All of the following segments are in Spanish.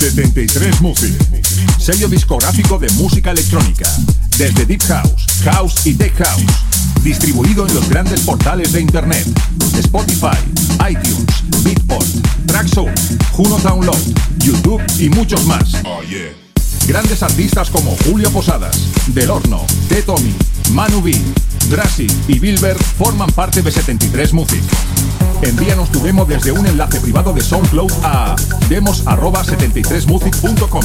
73 Music, sello discográfico de música electrónica, desde Deep House, House y Tech House, distribuido en los grandes portales de Internet, Spotify, iTunes, Beatport, Traxsource, Juno Download, YouTube y muchos más. Grandes artistas como Julio Posadas, Del Horno, T. Tommy, Manu B, Drassi y Bilber forman parte de 73 Music. Envíanos tu demo desde un enlace privado de SoundCloud a demos@73music.com.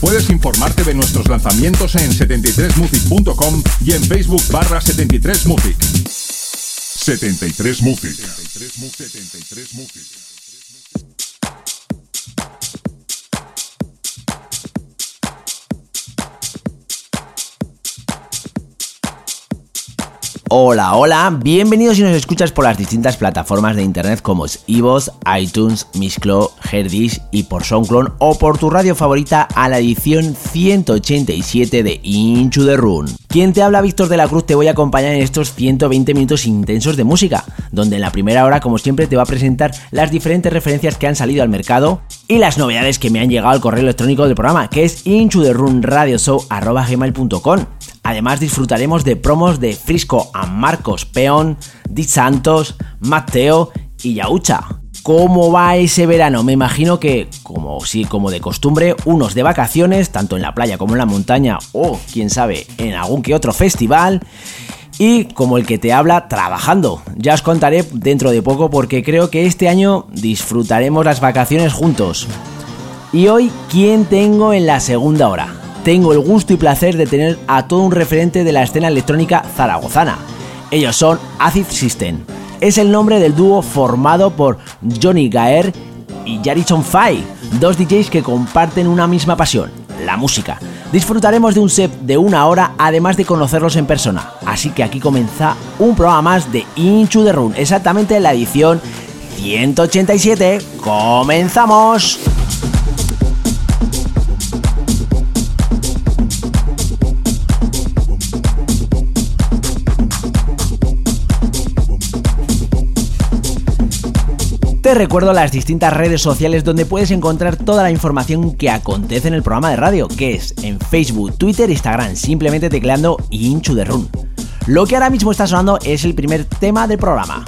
Puedes informarte de nuestros lanzamientos en 73music.com y en Facebook barra 73music. 73 Music. 73 Hola, hola, bienvenidos si nos escuchas por las distintas plataformas de internet como es iVoox, iTunes, Mixcloud, Herdis y por SoundCloud o por tu radio favorita a la edición 187 de Into the Run. Quien te habla, Víctor de la Cruz, te voy a acompañar en estos 120 minutos intensos de música, donde en la primera hora, como siempre, te va a presentar las diferentes referencias que han salido al mercado y las novedades que me han llegado al correo electrónico del programa, que es gmail.com Además disfrutaremos de promos de Frisco a Marcos Peón, Di Santos, Mateo y Yaucha. ¿Cómo va ese verano? Me imagino que, como sí, como de costumbre, unos de vacaciones, tanto en la playa como en la montaña, o quién sabe, en algún que otro festival. Y como el que te habla, trabajando. Ya os contaré dentro de poco porque creo que este año disfrutaremos las vacaciones juntos. Y hoy, ¿quién tengo en la segunda hora? Tengo el gusto y placer de tener a todo un referente de la escena electrónica zaragozana. Ellos son Acid System. Es el nombre del dúo formado por Johnny Gaer y Jarison Fay, dos DJs que comparten una misma pasión, la música. Disfrutaremos de un set de una hora, además de conocerlos en persona. Así que aquí comienza un programa más de Into the Run, exactamente la edición 187. ¡Comenzamos! Te recuerdo las distintas redes sociales donde puedes encontrar toda la información que acontece en el programa de radio, que es en Facebook, Twitter, Instagram, simplemente tecleando Inchu de Run. Lo que ahora mismo está sonando es el primer tema del programa.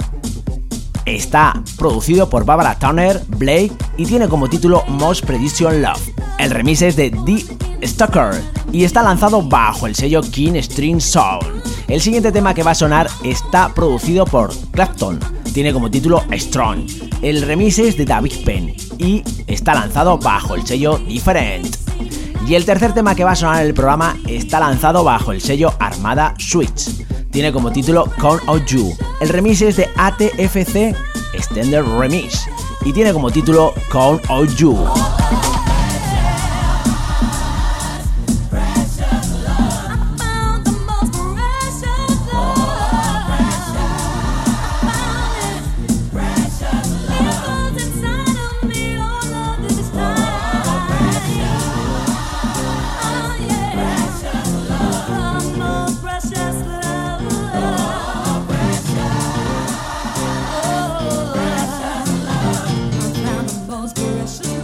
Está producido por Barbara Turner, Blake y tiene como título Most Prediction Love. El remix es de The Stalker y está lanzado bajo el sello King String Sound. El siguiente tema que va a sonar está producido por Clapton. Tiene como título Strong el remix es de David Penn y está lanzado bajo el sello Different. Y el tercer tema que va a sonar en el programa está lanzado bajo el sello Armada Switch. Tiene como título Count of You. El remix es de ATFC Extended Remix y tiene como título Count of You. close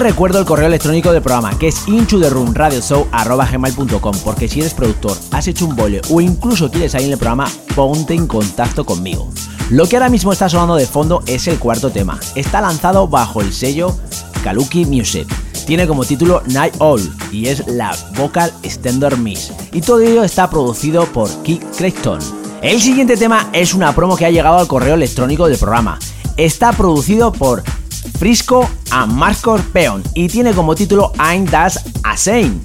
Recuerdo el correo electrónico del programa que es inchuderunradioshow.com porque si eres productor, has hecho un bollo o incluso quieres salir en el programa, ponte en contacto conmigo. Lo que ahora mismo está sonando de fondo es el cuarto tema. Está lanzado bajo el sello Kaluki Music. Tiene como título Night All y es la vocal extender mix. Y todo ello está producido por Keith Creighton. El siguiente tema es una promo que ha llegado al correo electrónico del programa. Está producido por Frisco a Marcos Peon y tiene como título I'm Das Asein.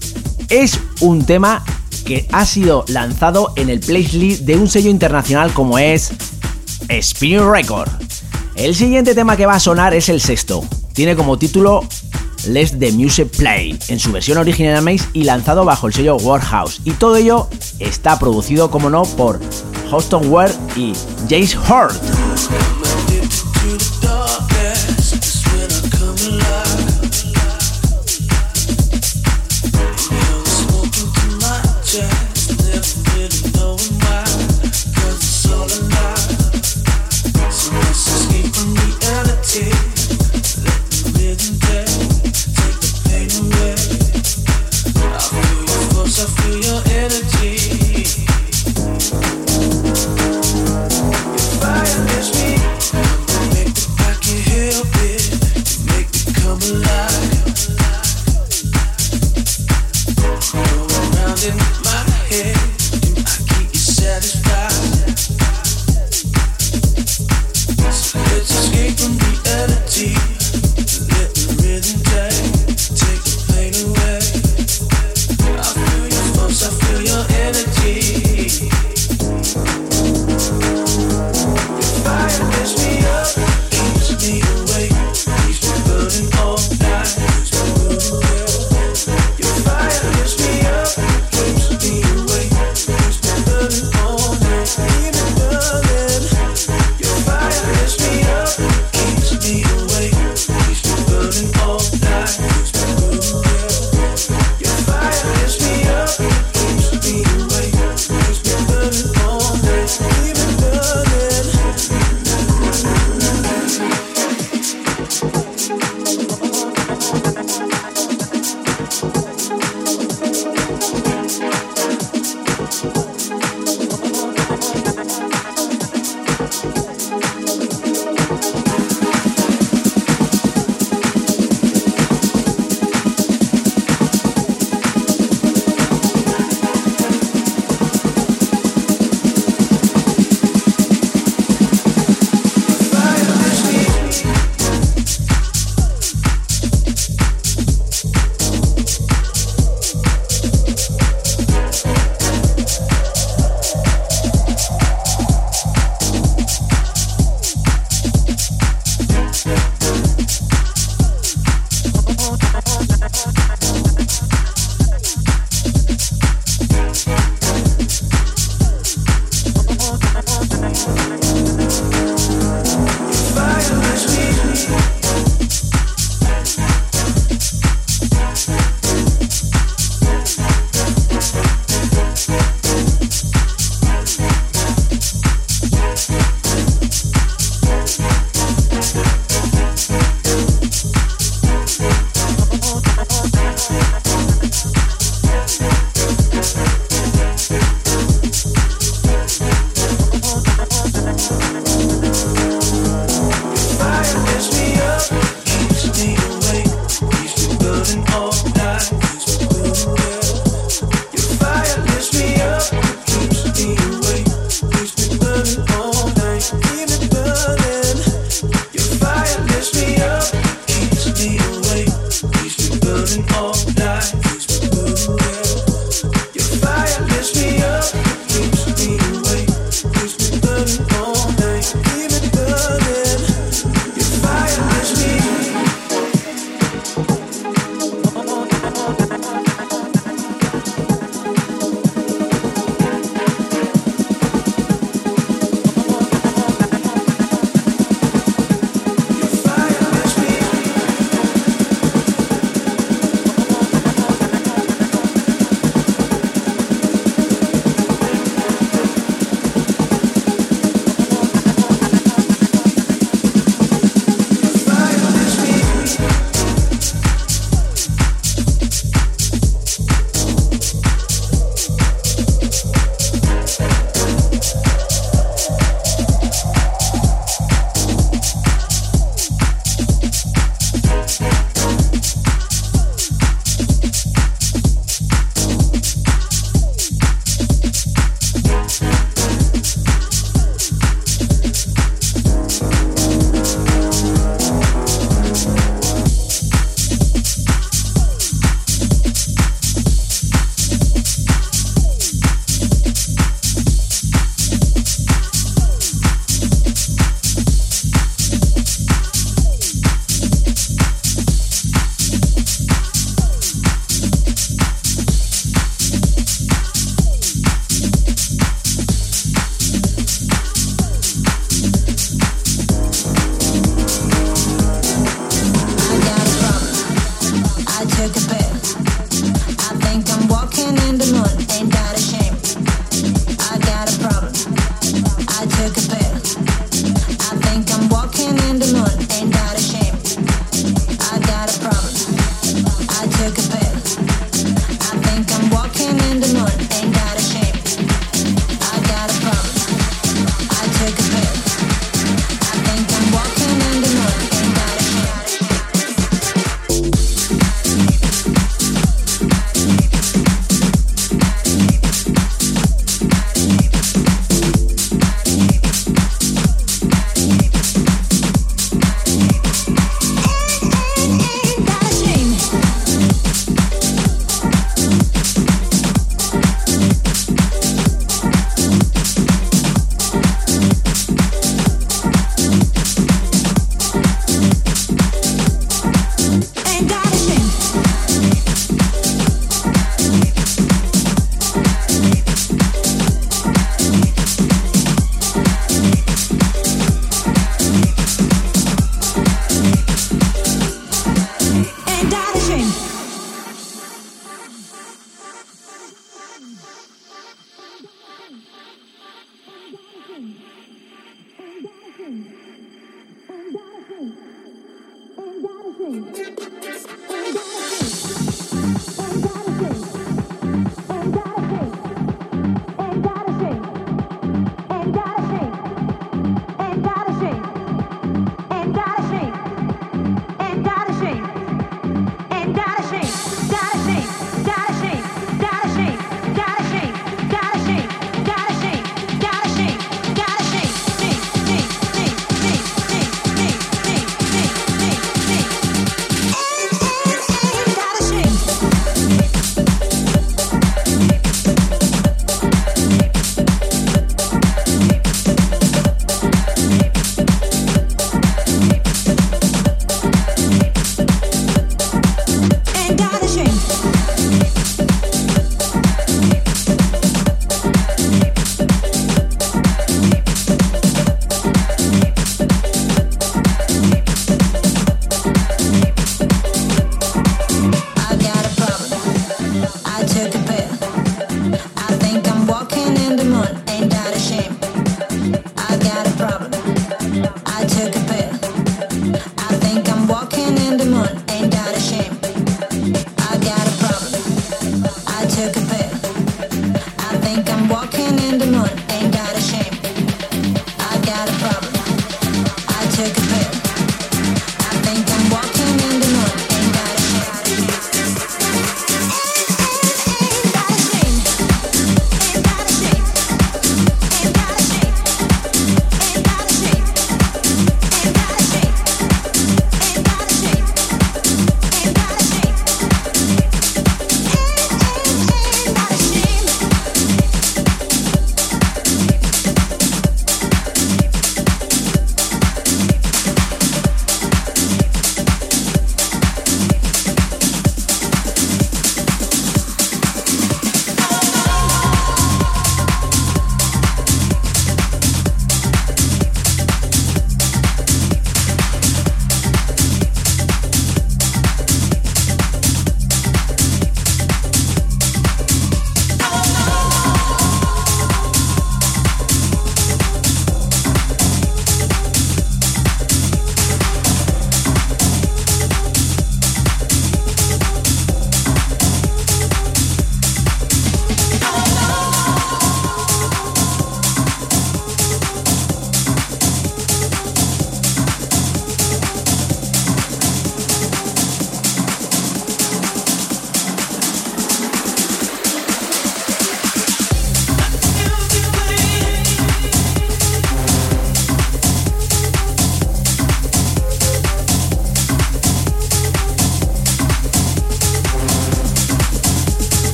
Es un tema que ha sido lanzado en el playlist de un sello internacional como es Spin Record. El siguiente tema que va a sonar es el sexto. Tiene como título Let the Music Play en su versión original Maze y lanzado bajo el sello Warhouse. Y todo ello está producido, como no, por Houston Ware y James Hurt.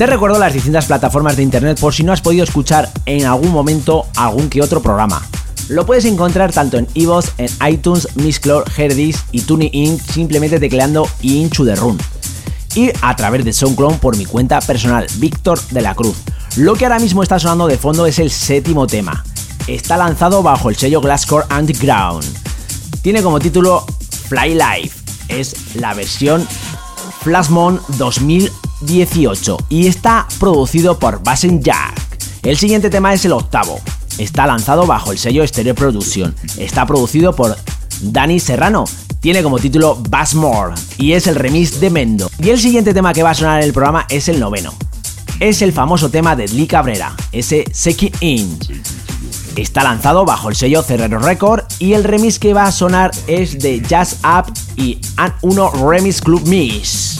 Te recuerdo las distintas plataformas de internet por si no has podido escuchar en algún momento algún que otro programa. Lo puedes encontrar tanto en iVoox, en iTunes, Mixcloud, Herdis y TuneIn simplemente tecleando Inchu de Run. Y a través de SoundCloud por mi cuenta personal, Víctor de la Cruz. Lo que ahora mismo está sonando de fondo es el séptimo tema. Está lanzado bajo el sello Glasscore Underground. Tiene como título Fly Life. Es la versión Flashmon 2018 y está producido por Bassen Jack. El siguiente tema es el octavo. Está lanzado bajo el sello Stereo Production. Está producido por Dani Serrano. Tiene como título Bass More y es el remix de Mendo. Y el siguiente tema que va a sonar en el programa es el noveno. Es el famoso tema de Lee Cabrera, ese Seki In. Está lanzado bajo el sello Cerrero Record y el remix que va a sonar es de Jazz Up y An 1 Remix Club Mix.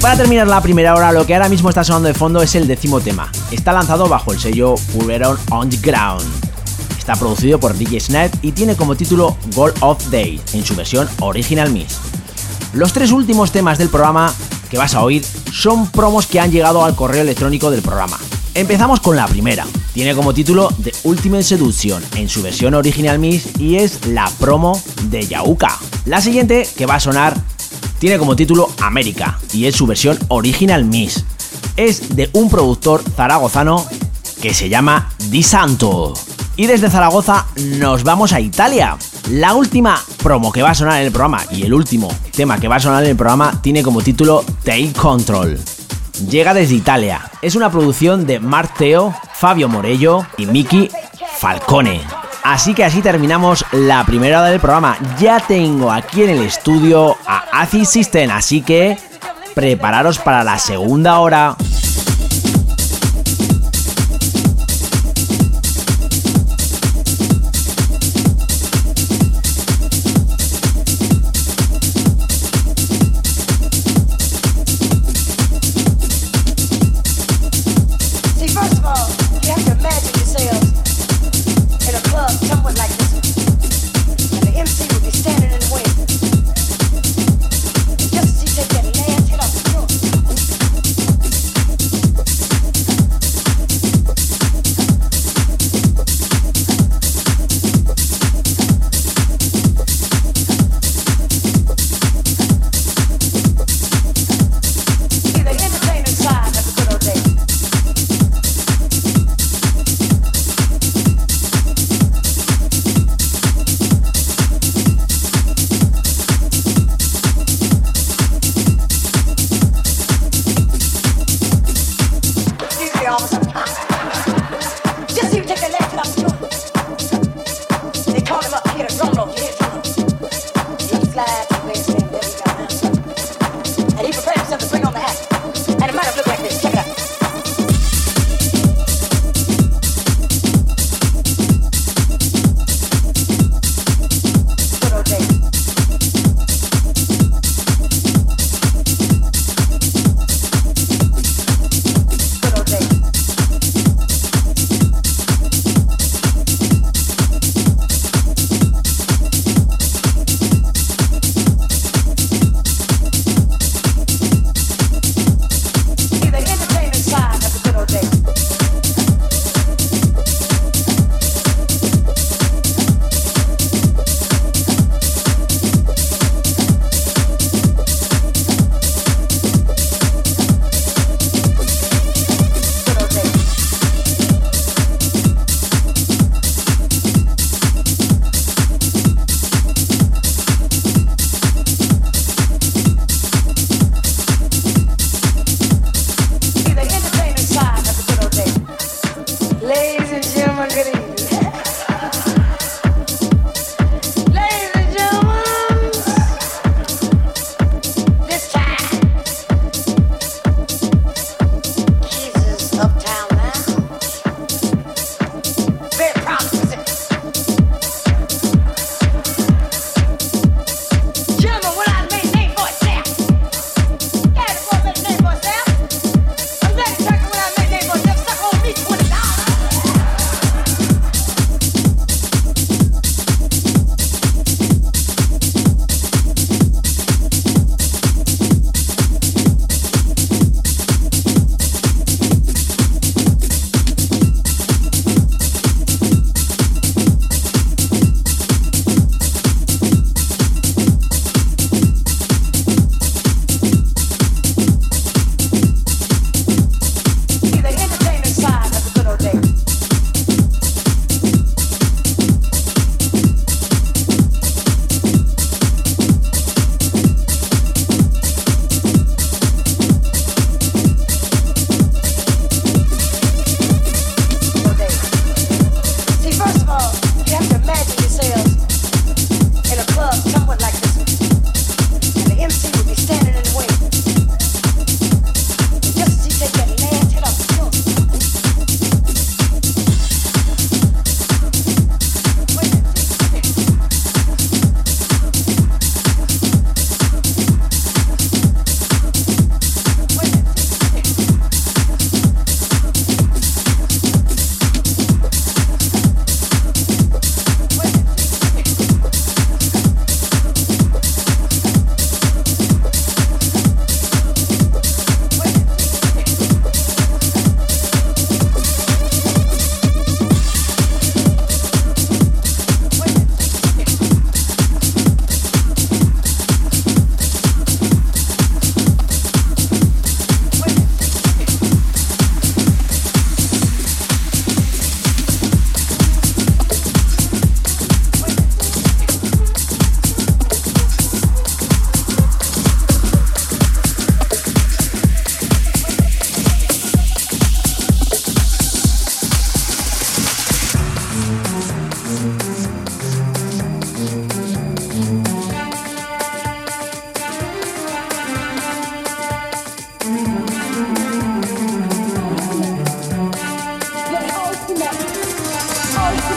Para terminar la primera hora, lo que ahora mismo está sonando de fondo es el décimo tema. Está lanzado bajo el sello Pulveron On the Ground. Está producido por DJ Snap y tiene como título Goal of Day en su versión Original Mix. Los tres últimos temas del programa que vas a oír son promos que han llegado al correo electrónico del programa. Empezamos con la primera. Tiene como título The Ultimate Seduction en su versión Original Mix y es la promo de Yauka. La siguiente que va a sonar tiene como título América y es su versión Original Mix. Es de un productor zaragozano que se llama Di Santo. Y desde Zaragoza nos vamos a Italia. La última promo que va a sonar en el programa y el último tema que va a sonar en el programa tiene como título Take Control. Llega desde Italia. Es una producción de Marteo, Fabio Morello y Miki Falcone. Así que así terminamos la primera hora del programa. Ya tengo aquí en el estudio a Acid System, así que prepararos para la segunda hora.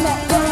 I'm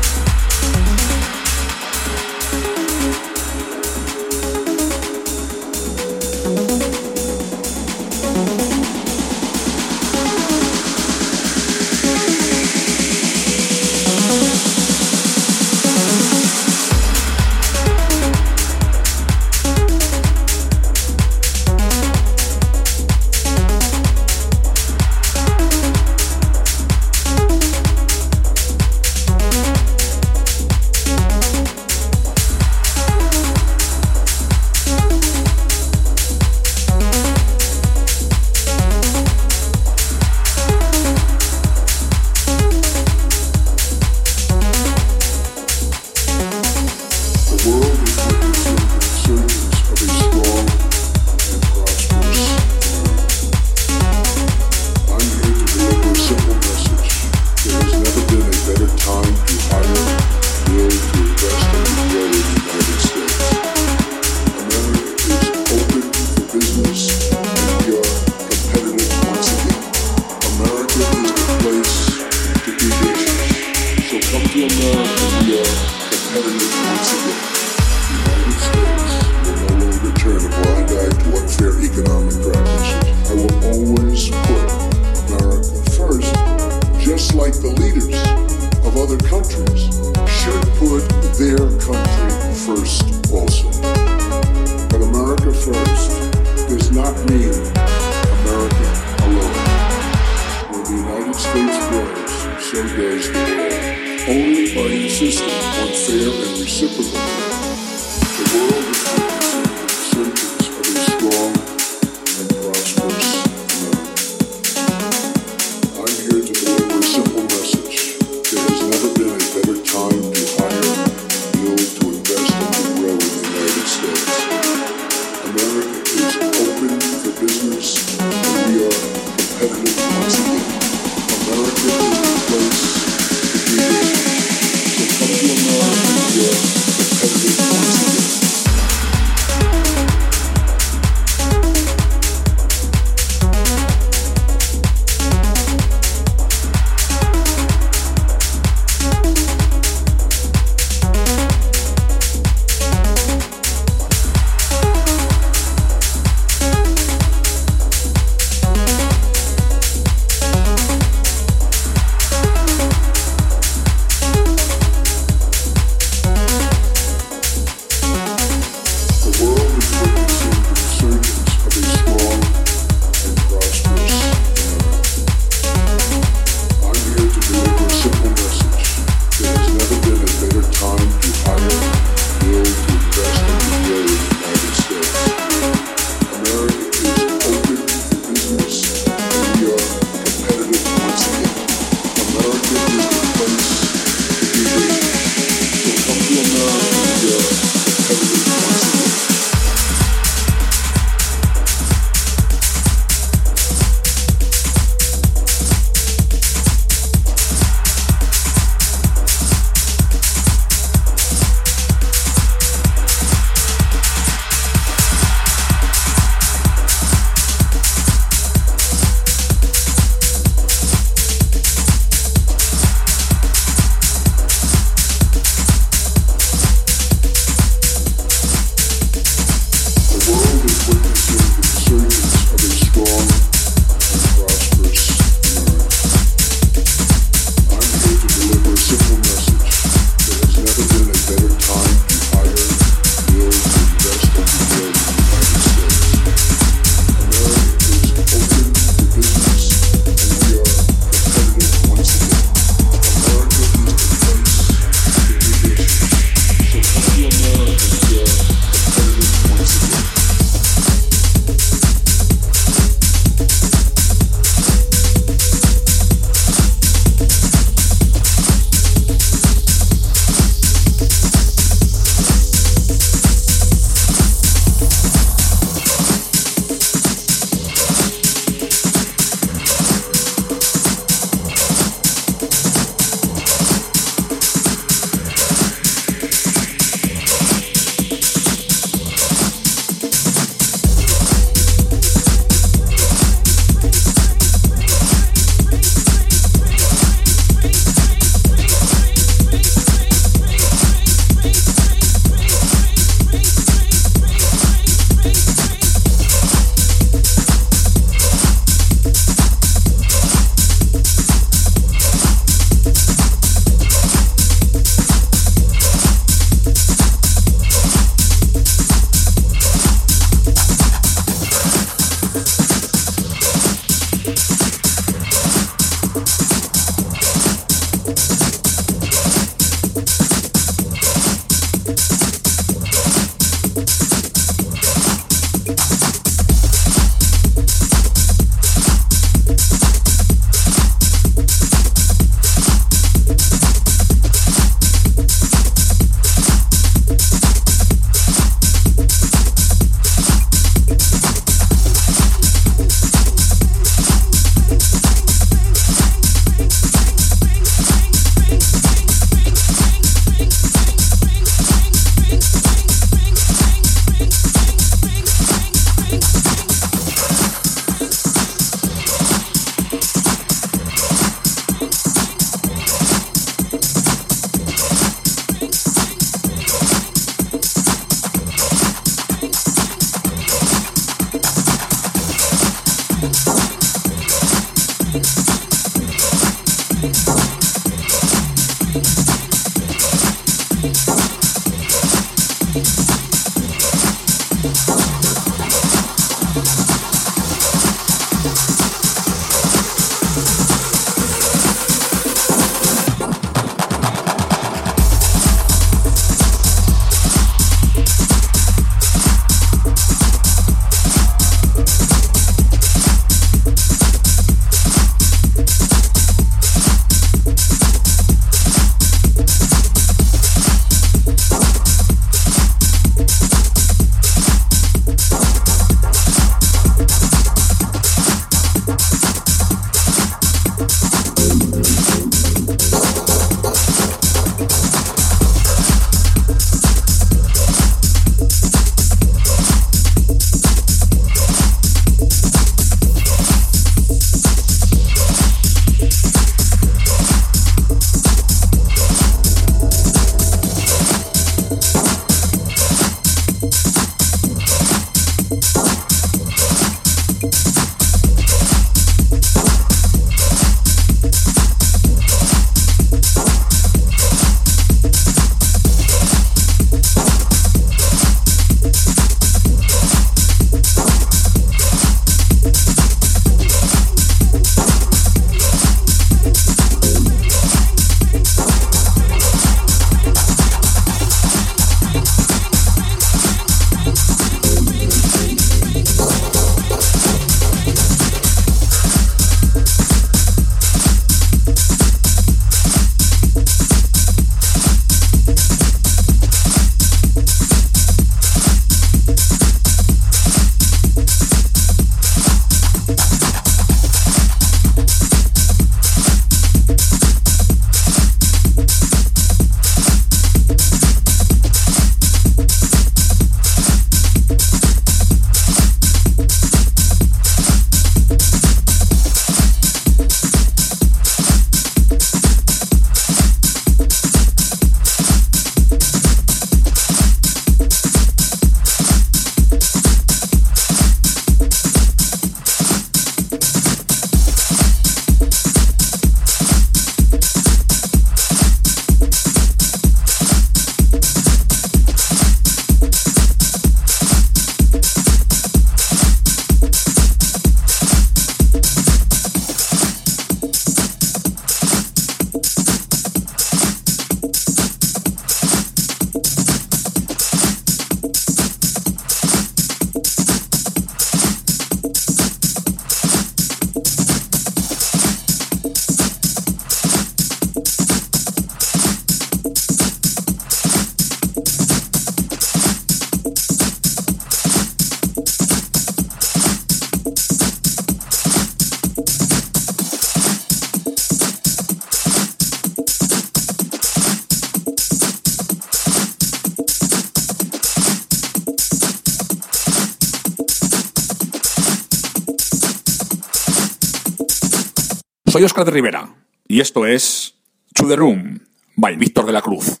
De Rivera y esto es To The Room by Víctor de la Cruz.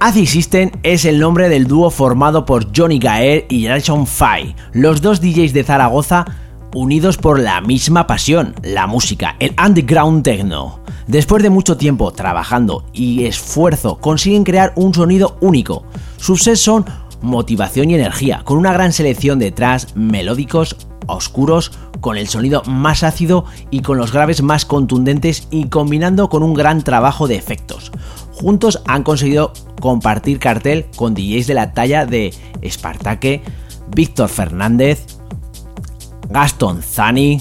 Acid System es el nombre del dúo formado por Johnny Gaer y Jason Fay, los dos DJs de Zaragoza unidos por la misma pasión, la música, el underground techno. Después de mucho tiempo trabajando y esfuerzo, consiguen crear un sonido único. Sus sets son motivación y energía, con una gran selección de tracks melódicos, oscuros, con el sonido más ácido y con los graves más contundentes y combinando con un gran trabajo de efectos. Juntos han conseguido compartir cartel con DJs de la talla de Espartaque, Víctor Fernández, Gaston Zani,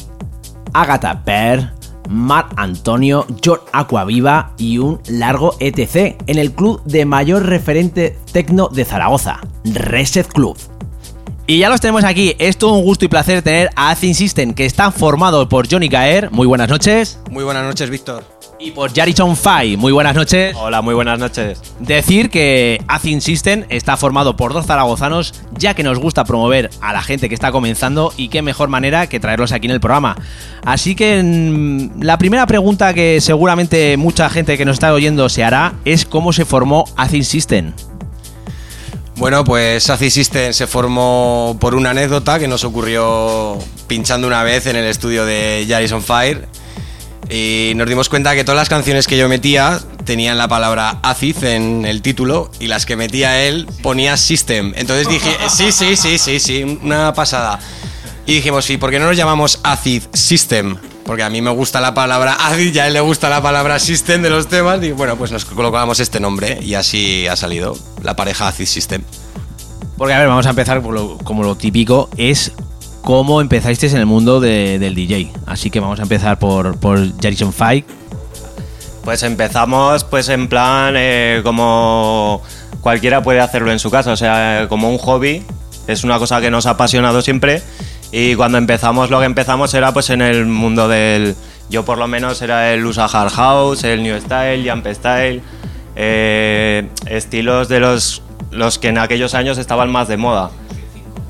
Agatha Per, Mar Antonio, John Aquaviva y un largo ETC en el club de mayor referente tecno de Zaragoza, Reset Club. Y ya los tenemos aquí, es todo un gusto y placer tener a Acid System que está formado por Johnny Gaer, muy buenas noches. Muy buenas noches, Víctor. Y por Jarison Fai, muy buenas noches. Hola, muy buenas noches. Decir que Acid System está formado por dos zaragozanos, ya que nos gusta promover a la gente que está comenzando y qué mejor manera que traerlos aquí en el programa. Así que mm, la primera pregunta que seguramente mucha gente que nos está oyendo se hará es cómo se formó Acid System. Bueno, pues Acid System se formó por una anécdota que nos ocurrió pinchando una vez en el estudio de Jarison Fire y nos dimos cuenta que todas las canciones que yo metía tenían la palabra acid en el título y las que metía él ponía system. Entonces dije, sí, sí, sí, sí, sí, una pasada. Y dijimos, sí, ¿por qué no nos llamamos acid system? Porque a mí me gusta la palabra acid y a él le gusta la palabra system de los temas. Y bueno, pues nos colocamos este nombre y así ha salido la pareja acid system. Porque a ver, vamos a empezar por lo- como lo típico, es cómo empezasteis en el mundo de- del DJ. Así que vamos a empezar por, por Jarison Fai. Pues empezamos pues en plan eh, como cualquiera puede hacerlo en su casa, o sea, como un hobby, es una cosa que nos ha apasionado siempre y cuando empezamos lo que empezamos era pues en el mundo del, yo por lo menos era el USA Hard House, el New Style, Jump Style, eh, estilos de los, los que en aquellos años estaban más de moda.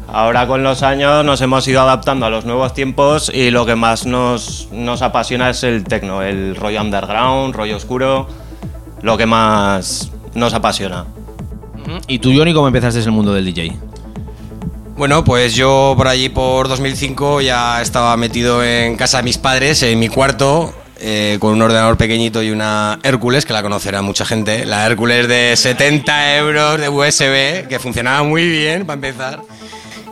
Ahora con los años nos hemos ido adaptando a los nuevos tiempos y lo que más nos, nos apasiona es el techno, el rollo underground, rollo oscuro, lo que más nos apasiona. ¿Y tú, Johnny, cómo empezaste en el mundo del DJ? Bueno, pues yo por allí por 2005 ya estaba metido en casa de mis padres, en mi cuarto, eh, con un ordenador pequeñito y una Hércules, que la conocerá mucha gente. La Hércules de 70 euros de USB, que funcionaba muy bien para empezar.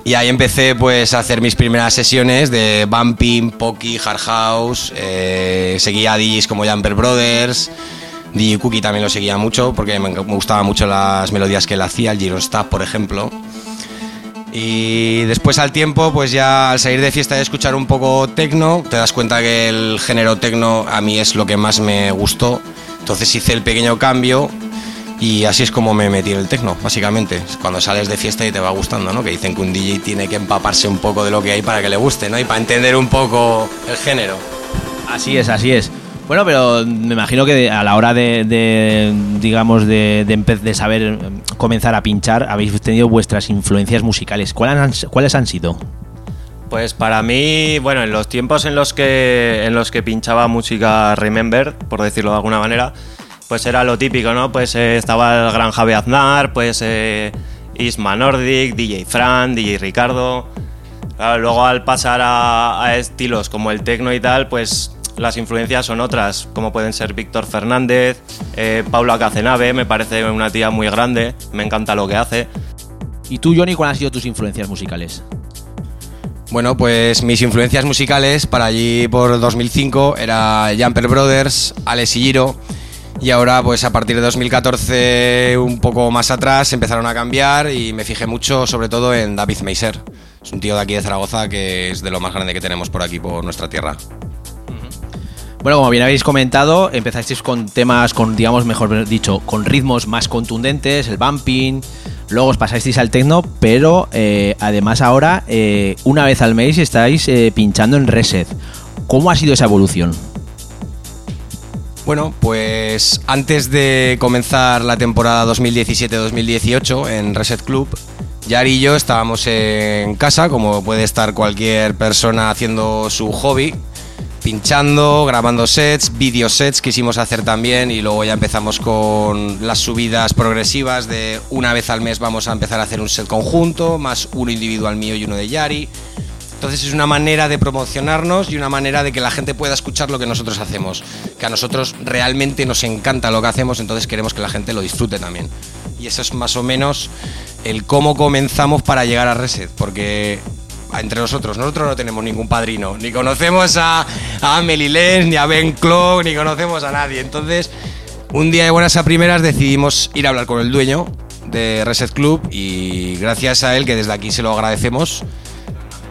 Y ahí empecé pues a hacer mis primeras sesiones de bumping, poki, hard house. eh, seguía a DJs como Jumper Brothers. DJ Cookie también lo seguía mucho porque me, me gustaban mucho las melodías que él hacía, el Giro Staff, por ejemplo. Y después al tiempo, pues ya al salir de fiesta y escuchar un poco tecno, te das cuenta que el género tecno a mí es lo que más me gustó. Entonces hice el pequeño cambio y así es como me metí en el tecno, básicamente. Cuando sales de fiesta y te va gustando, ¿no? Que dicen que un DJ tiene que empaparse un poco de lo que hay para que le guste, ¿no? Y para entender un poco el género. Así es, así es. Bueno, pero me imagino que a la hora de, digamos, de, saber eh, comenzar a pinchar, habéis tenido vuestras influencias musicales. ¿Cuáles han, cuáles han sido? Pues para mí, bueno, en los tiempos en los que en los que pinchaba música Remember, por decirlo de alguna manera, pues era lo típico, ¿no? Pues eh, estaba el gran Javi Aznar, pues eh, Isma Nordic, DJ Fran, DJ Ricardo. Luego al pasar a, a estilos como el techno y tal, pues las influencias son otras, como pueden ser Víctor Fernández, eh, Paula Cacenave, me parece una tía muy grande, me encanta lo que hace. ¿Y tú, Johnny, cuáles han sido tus influencias musicales? Bueno, pues mis influencias musicales para allí por 2005 era Jumper Brothers, Alex y Giro. Y ahora, pues a partir de 2014, un poco más atrás, empezaron a cambiar y me fijé mucho, sobre todo, en David Meiser. Es un tío de aquí de Zaragoza que es de lo más grande que tenemos por aquí, por nuestra tierra. Bueno, como bien habéis comentado, empezasteis con temas con, digamos, mejor dicho, con ritmos más contundentes, el bumping, luego os pasasteis al techno, pero eh, además ahora, eh, una vez al mes, estáis eh, pinchando en Reset. ¿Cómo ha sido esa evolución? Bueno, pues antes de comenzar la temporada 2017-2018 en Reset Club, Yari y yo estábamos en casa, como puede estar cualquier persona haciendo su hobby, pinchando, grabando sets, video sets quisimos hacer también y luego ya empezamos con las subidas progresivas de una vez al mes vamos a empezar a hacer un set conjunto, más uno individual mío y uno de Yari. Entonces es una manera de promocionarnos y una manera de que la gente pueda escuchar lo que nosotros hacemos. Que a nosotros realmente nos encanta lo que hacemos, entonces queremos que la gente lo disfrute también. Y eso es más o menos el cómo comenzamos para llegar a Reset, porque entre nosotros, nosotros no tenemos ningún padrino, ni conocemos a, a Amelie Lenz, ni a Ben Clock, ni conocemos a nadie. Entonces, un día de buenas a primeras decidimos ir a hablar con el dueño de Reset Club y gracias a él, que desde aquí se lo agradecemos,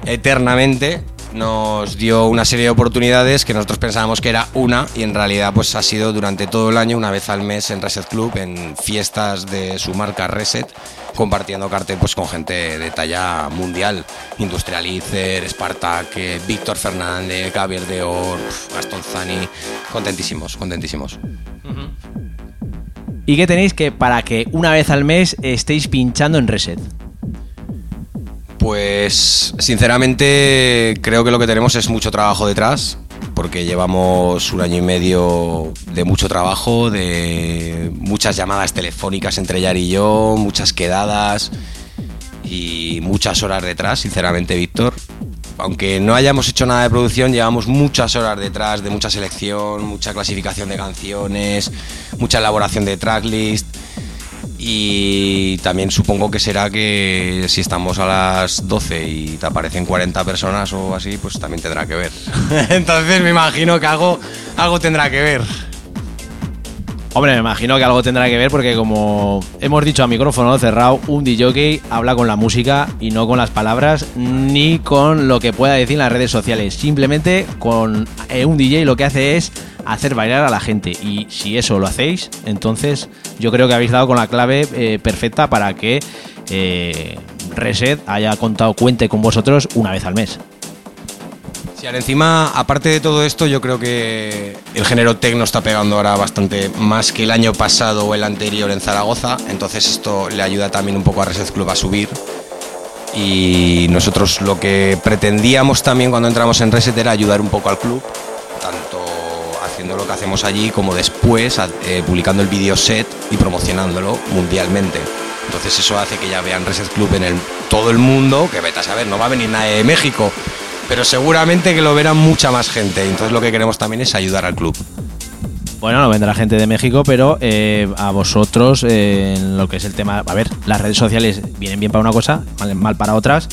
eternamente nos dio una serie de oportunidades que nosotros pensábamos que era una y en realidad pues ha sido durante todo el año una vez al mes en Reset Club en fiestas de su marca Reset compartiendo cartel pues con gente de talla mundial. Industrializer, Spartak, eh, Víctor Fernández, Gabriel de Or, Gastón Zani. Contentísimos, contentísimos. ¿Y qué tenéis que para que una vez al mes estéis pinchando en Reset? Pues sinceramente creo que lo que tenemos es mucho trabajo detrás, porque llevamos un año y medio de mucho trabajo, de muchas llamadas telefónicas entre Yari y yo, muchas quedadas y muchas horas detrás, sinceramente Víctor. Aunque no hayamos hecho nada de producción, llevamos muchas horas detrás de mucha selección, mucha clasificación de canciones, mucha elaboración de tracklist y también supongo que será que si estamos a las 12 y te aparecen 40 personas o así, pues también tendrá que ver. Entonces me imagino que algo, algo tendrá que ver. Hombre, me imagino que algo tendrá que ver porque como hemos dicho a micrófono cerrado, un DJ habla con la música y no con las palabras ni con lo que pueda decir en las redes sociales. Simplemente con eh, un DJ lo que hace es hacer bailar a la gente y si eso lo hacéis, entonces yo creo que habéis dado con la clave eh, perfecta para que eh, Reset haya contado, cuente con vosotros una vez al mes. Sí, encima, aparte de todo esto, yo creo que el género tecno está pegando ahora bastante más que el año pasado o el anterior en Zaragoza, entonces esto le ayuda también un poco a Reset Club a subir. Y nosotros lo que pretendíamos también cuando entramos en Reset era ayudar un poco al club, tanto haciendo lo que hacemos allí como después eh, publicando el video set y promocionándolo mundialmente. Entonces eso hace que ya vean Reset Club en el, todo el mundo, que vete a saber, no va a venir nadie de México, pero seguramente que lo verá mucha más gente. Entonces lo que queremos también es ayudar al club. Bueno, no vendrá gente de México, pero eh, a vosotros eh, en lo que es el tema, a ver, las redes sociales vienen bien para una cosa, mal, mal para otras,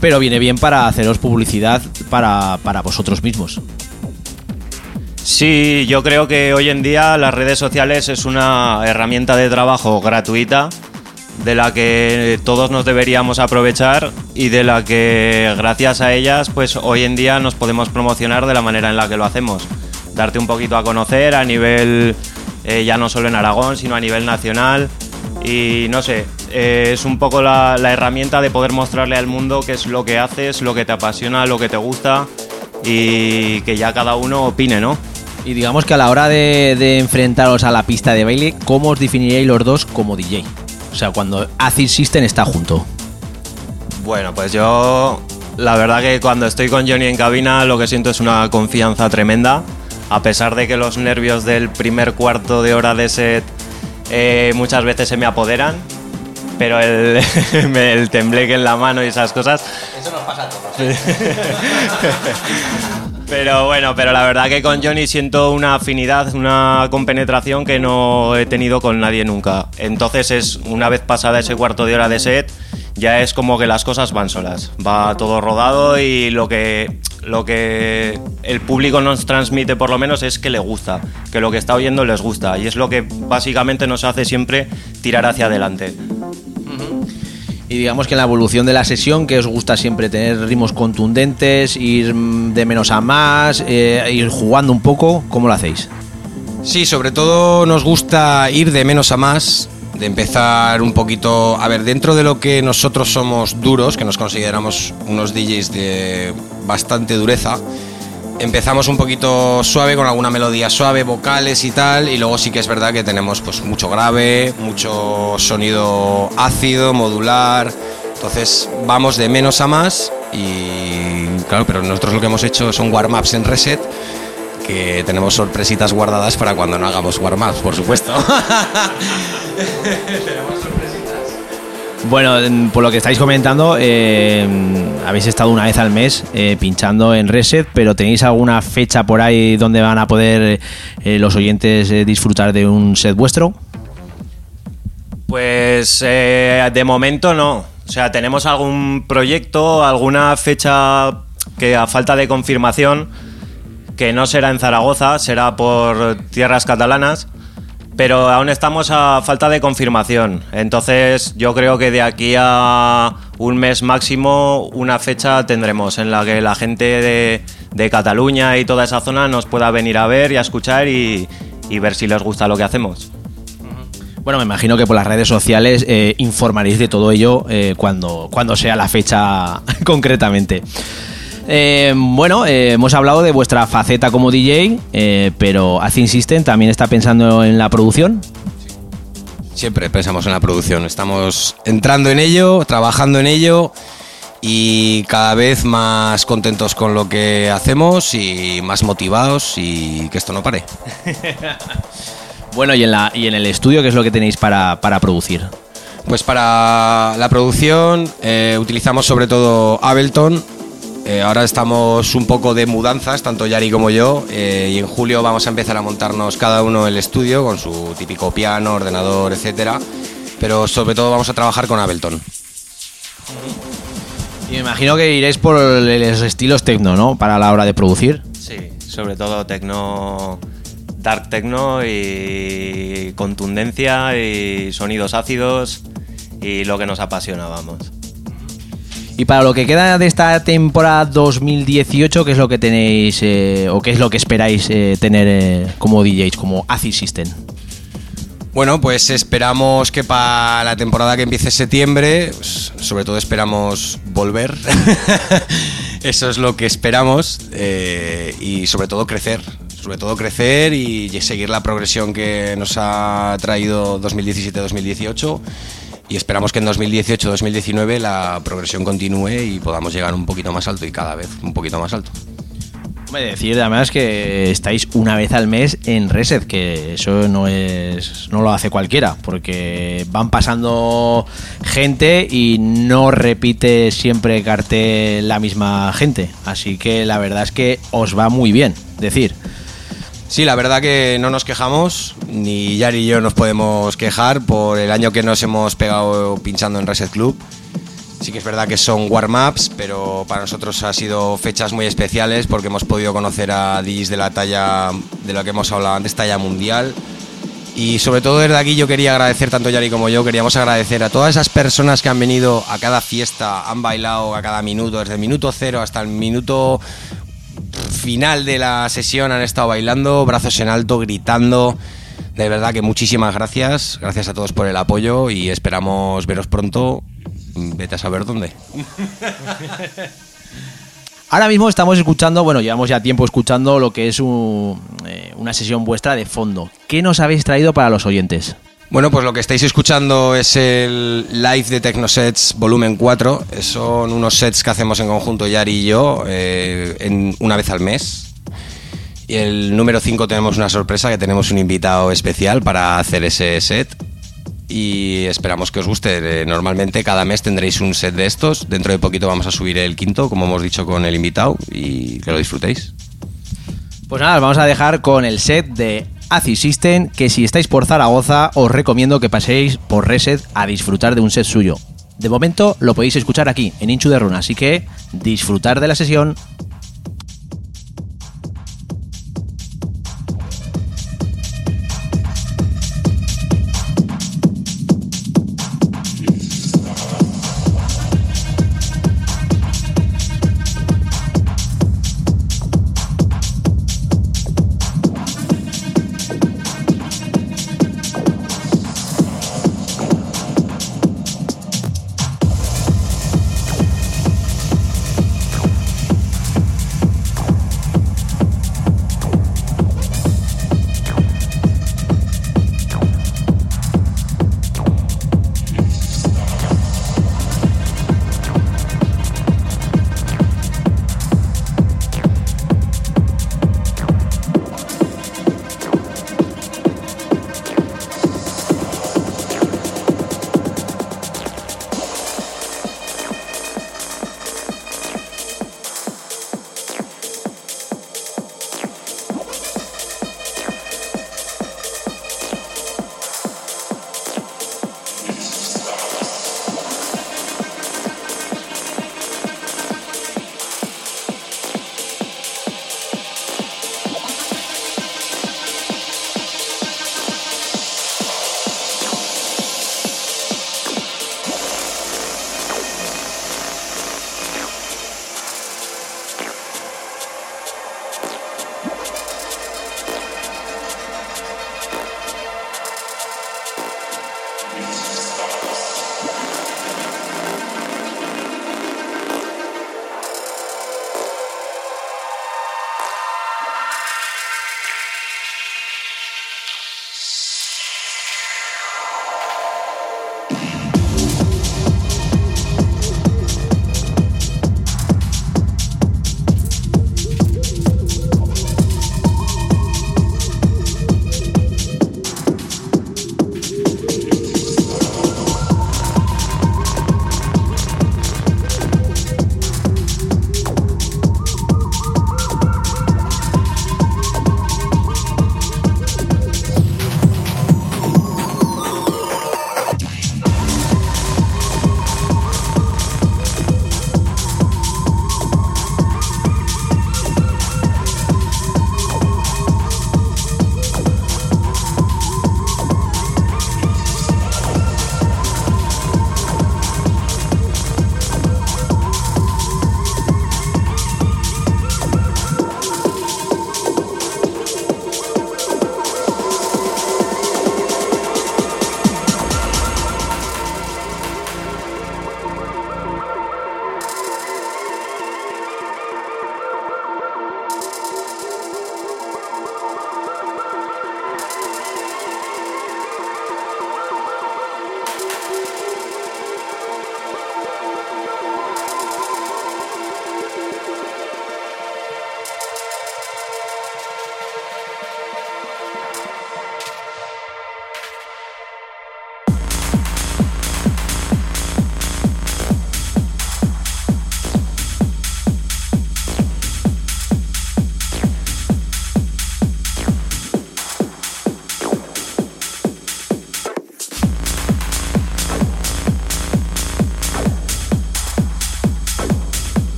pero viene bien para haceros publicidad para, para vosotros mismos. Sí, yo creo que hoy en día las redes sociales es una herramienta de trabajo gratuita de la que todos nos deberíamos aprovechar y de la que gracias a ellas pues hoy en día nos podemos promocionar de la manera en la que lo hacemos. Darte un poquito a conocer a nivel eh, ya no solo en Aragón sino a nivel nacional y no sé, eh, es un poco la, herramienta de poder mostrarle al mundo qué es lo que haces, lo que te apasiona, lo que te gusta y que ya cada uno opine, ¿no? Y digamos que a la hora de, de enfrentaros a la pista de baile, ¿cómo os definiríais los dos como DJ? O sea, cuando Acid System está junto. Bueno, pues yo la verdad que cuando estoy con Johnny en cabina lo que siento es una confianza tremenda. A pesar de que los nervios del primer cuarto de hora de set eh, muchas veces se me apoderan, pero el, el tembleque en la mano y esas cosas... Eso nos pasa a todos. Pero bueno, pero la verdad que con Johnny siento una afinidad, una compenetración que no he tenido con nadie nunca. Entonces es una vez pasada ese cuarto de hora de set, ya es como que las cosas van solas. Va todo rodado y lo que lo que el público nos transmite por lo menos es que le gusta, que lo que está oyendo les gusta y es lo que básicamente nos hace siempre tirar hacia adelante. Y digamos que en la evolución de la sesión, que os gusta siempre tener ritmos contundentes, ir de menos a más, eh, ir jugando un poco, ¿cómo lo hacéis? Sí, sobre todo nos gusta ir de menos a más, de empezar un poquito, a ver, dentro de lo que nosotros somos duros, que nos consideramos unos DJs de bastante dureza, empezamos un poquito suave con alguna melodía suave, vocales y tal, y luego sí que es verdad que tenemos pues mucho grave, mucho sonido ácido, modular. Entonces vamos de menos a más y claro, pero nosotros lo que hemos hecho son warm-ups en reset que tenemos sorpresitas guardadas para cuando no hagamos warm-ups, por supuesto. Bueno, en- por lo que estáis comentando, eh, habéis estado una vez al mes eh, pinchando en Reset, pero ¿tenéis alguna fecha por ahí donde van a poder eh, los oyentes disfrutar de un set vuestro? Pues de momento no. O sea, tenemos algún proyecto, alguna fecha que a falta de confirmación, que no será en Zaragoza, será por tierras catalanas, pero aún estamos a falta de confirmación. Entonces yo creo que de aquí a un mes máximo una fecha tendremos en la que la gente de, Cataluña y toda esa zona nos pueda venir a ver y a escuchar y, y ver si les gusta lo que hacemos. Bueno, me imagino que por las redes sociales eh, informaréis de todo ello eh, cuando, cuando sea la fecha concretamente. Eh, bueno, eh, hemos hablado de vuestra faceta como DJ, eh, pero Acid System también está pensando en la producción. Siempre pensamos en la producción, estamos entrando en ello, trabajando en ello y cada vez más contentos con lo que hacemos y más motivados y que esto no pare. Bueno, y en, la, y en el estudio, ¿qué es lo que tenéis para, para producir? Pues para la producción utilizamos sobre todo Ableton. Eh, ahora estamos un poco de mudanzas, tanto Yari como yo, eh, y en julio vamos a empezar a montarnos cada uno el estudio con su típico piano, ordenador, etcétera. Pero sobre todo vamos a trabajar con Ableton. Y me imagino que iréis por los estilos techno, ¿no? Para la hora de producir. Sí, sobre todo tecno, dark techno y contundencia y sonidos ácidos y lo que nos apasiona, vamos. Y para lo que queda de esta temporada 2018, ¿qué es lo que tenéis eh, o qué es lo que esperáis eh, tener eh, como DJs, como Acid System? Bueno, pues esperamos que para la temporada que empiece septiembre, pues, sobre todo esperamos volver. Eso es lo que esperamos y sobre todo crecer. Sobre todo crecer y seguir la progresión que nos ha traído 2017-2018 y esperamos que en 2018-2019 la progresión continúe y podamos llegar un poquito más alto y cada vez un poquito más alto. Hombre, decir además que estáis una vez al mes en Reset, que eso no es no lo hace cualquiera, porque van pasando gente y no repite siempre cartel la misma gente. Así que la verdad es que os va muy bien. Decir, Sí, la verdad que no nos quejamos, ni Yari y yo nos podemos quejar por el año que nos hemos pegado pinchando en Reset Club. Sí que es verdad que son warm-ups, pero para nosotros ha sido fechas muy especiales porque hemos podido conocer a DJs de la talla de la que hemos hablado antes, talla mundial. Y sobre todo desde aquí yo quería agradecer, tanto Yari como yo, queríamos agradecer a todas esas personas que han venido a cada fiesta, han bailado a cada minuto, desde el minuto cero hasta el minuto final de la sesión han estado bailando, brazos en alto, gritando. De verdad que muchísimas gracias. Gracias a todos por el apoyo y esperamos veros pronto. Vete a saber dónde. Ahora mismo estamos escuchando, bueno, llevamos ya tiempo escuchando lo que es un, eh, una sesión vuestra de fondo. ¿Qué nos habéis traído para los oyentes? Bueno, pues lo que estáis escuchando es el live de Tecnosets volumen 4. Son unos sets que hacemos en conjunto Yari y yo eh, en, una vez al mes. Y el número 5 tenemos una sorpresa, que tenemos un invitado especial para hacer ese set. Y esperamos que os guste. Eh, Normalmente cada mes tendréis un set de estos. Dentro de poquito vamos a subir el quinto, como hemos dicho con el invitado, y que lo disfrutéis. Pues nada, os vamos a dejar con el set de Acid System, que si estáis por Zaragoza os recomiendo que paséis por Reset a disfrutar de un set suyo. De momento lo podéis escuchar aquí, en Inchu de Runa, así que disfrutar de la sesión.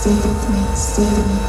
Stay with me, stay.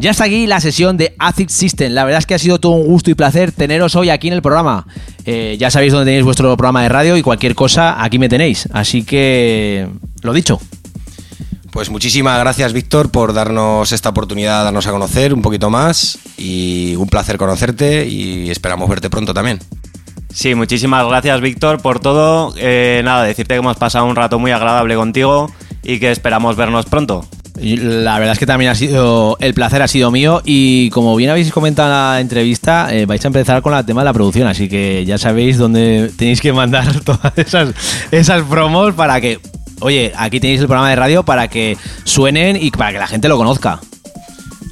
Ya está aquí la sesión de Acid System. La verdad es que ha sido todo un gusto y placer teneros hoy aquí en el programa. Eh, ya sabéis dónde tenéis vuestro programa de radio y cualquier cosa aquí me tenéis. Así que, lo dicho. Pues muchísimas gracias, Víctor, por darnos esta oportunidad, darnos a conocer un poquito más y un placer conocerte y esperamos verte pronto también. Sí, muchísimas gracias, Víctor, por todo. Eh, nada, decirte que hemos pasado un rato muy agradable contigo y que esperamos vernos pronto. La verdad es que también ha sido, el placer ha sido mío y como bien habéis comentado en la entrevista, eh, vais a empezar con el tema de la producción, así que ya sabéis dónde tenéis que mandar todas esas, esas promos para que, oye, aquí tenéis el programa de radio para que suenen y para que la gente lo conozca.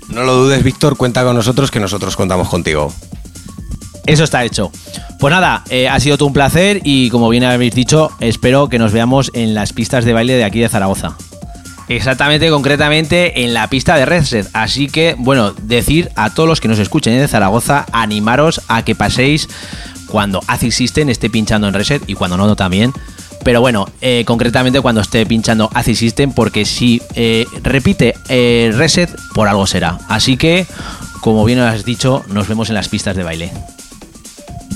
No lo dudes, Víctor, cuenta con nosotros que nosotros contamos contigo. Eso está hecho. Pues nada, eh, ha sido todo un placer y como bien habéis dicho, espero que nos veamos en las pistas de baile de aquí de Zaragoza. Exactamente, concretamente en la pista de Redset. Así que, bueno, decir a todos los que nos escuchen de Zaragoza, animaros a que paséis cuando Acid System esté pinchando en Reset y cuando no, no también. Pero bueno, eh, concretamente cuando esté pinchando Acid System, porque si eh, repite eh, Reset, por algo será. Así que, como bien has dicho, nos vemos en las pistas de baile.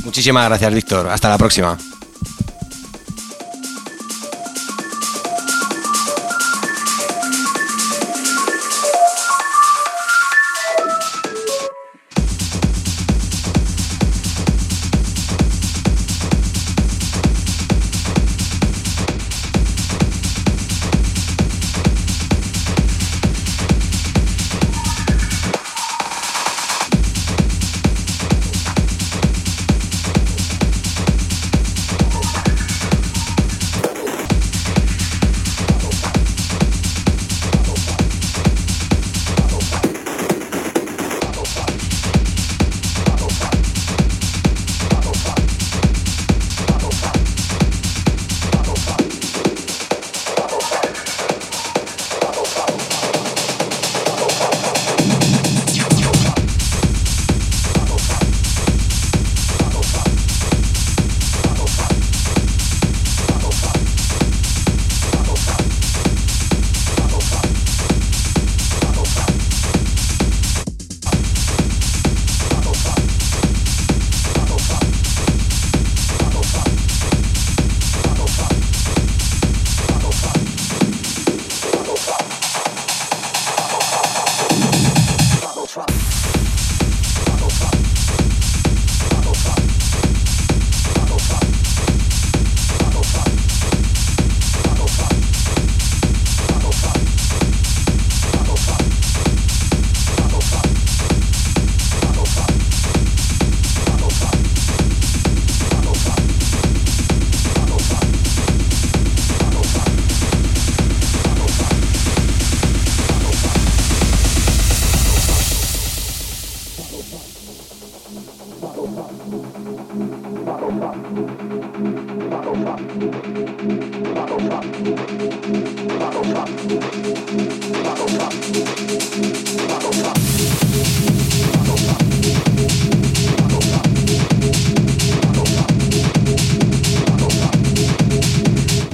Muchísimas gracias, Víctor. Hasta la próxima.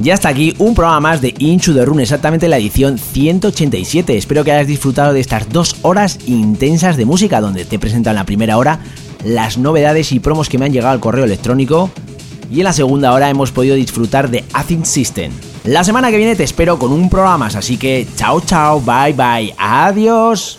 Y hasta aquí un programa más de Into the Rune, exactamente la edición 187. Espero que hayas disfrutado de estas dos horas intensas de música, donde te he en la primera hora las novedades y promos que me han llegado al correo electrónico. Y en la segunda hora hemos podido disfrutar de Acid System. La semana que viene te espero con un programa más, así que chao chao, bye bye, adiós.